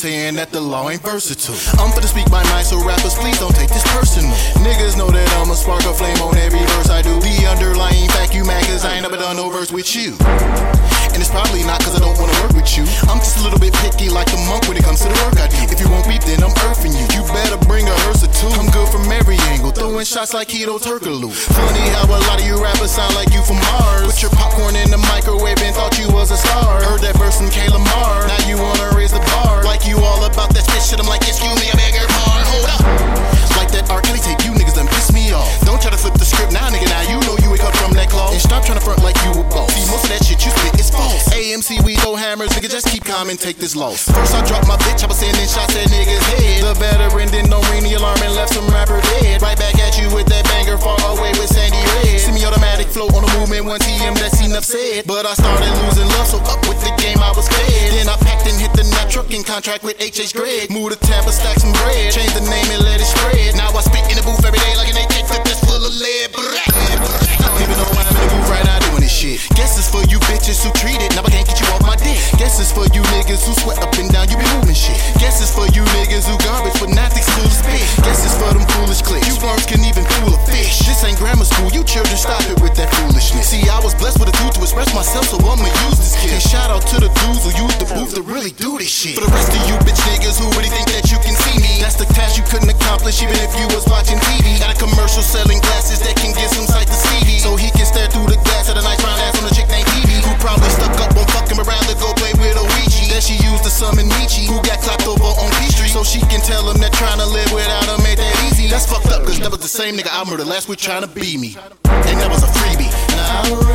saying that the law ain't versatile. I'm to speak my mind, so rappers, please don't take this personal. Niggas know that I'ma spark a flame on every verse I do. The underlying fact you mad cause I ain't never done no verse with you. And it's probably not cause I don't wanna work with you. I'm just a little bit picky like the monk when it comes to the work I do. If you won't beat, then I'm earthing you. You better bring a hearse or two. I'm good from every angle, throwing shots like Hedo Turkoglu. Funny how a lot of you rappers sound like you from Mars. Just keep calm and take this loss. First I dropped my bitch, I was sending shots at niggas' head. The veteran didn't know ring the alarm and left some rapper dead. Right back at you with that banger, far away with Sandy Red. Semi-automatic flow on the movement, one TM, that's enough said. But I started losing love, so up with the game, I was fed. Then I packed and hit the nut trucking contract with hhgregg. Moved to Tampa, stack some bread. Changed the Guess for you niggas who sweat up and down, you be moving shit. Guess it's for you niggas who garbage, but not these cool spit. Guess it's for them foolish clicks. You worms can even fool a fish. This ain't grammar school, you children stop it with that foolishness. See, I was blessed with a tooth to express myself, so I'ma use this kid. And shout out to the dudes who use the booth to really do this shit. For the rest of you bitch niggas who really think that you can see me, that's the task you couldn't accomplish even if you was watching TV. Got a commercial selling live without him ain't that easy. That's fucked up, cause that was the same nigga I murdered last week trying to be me. And that was a freebie. Now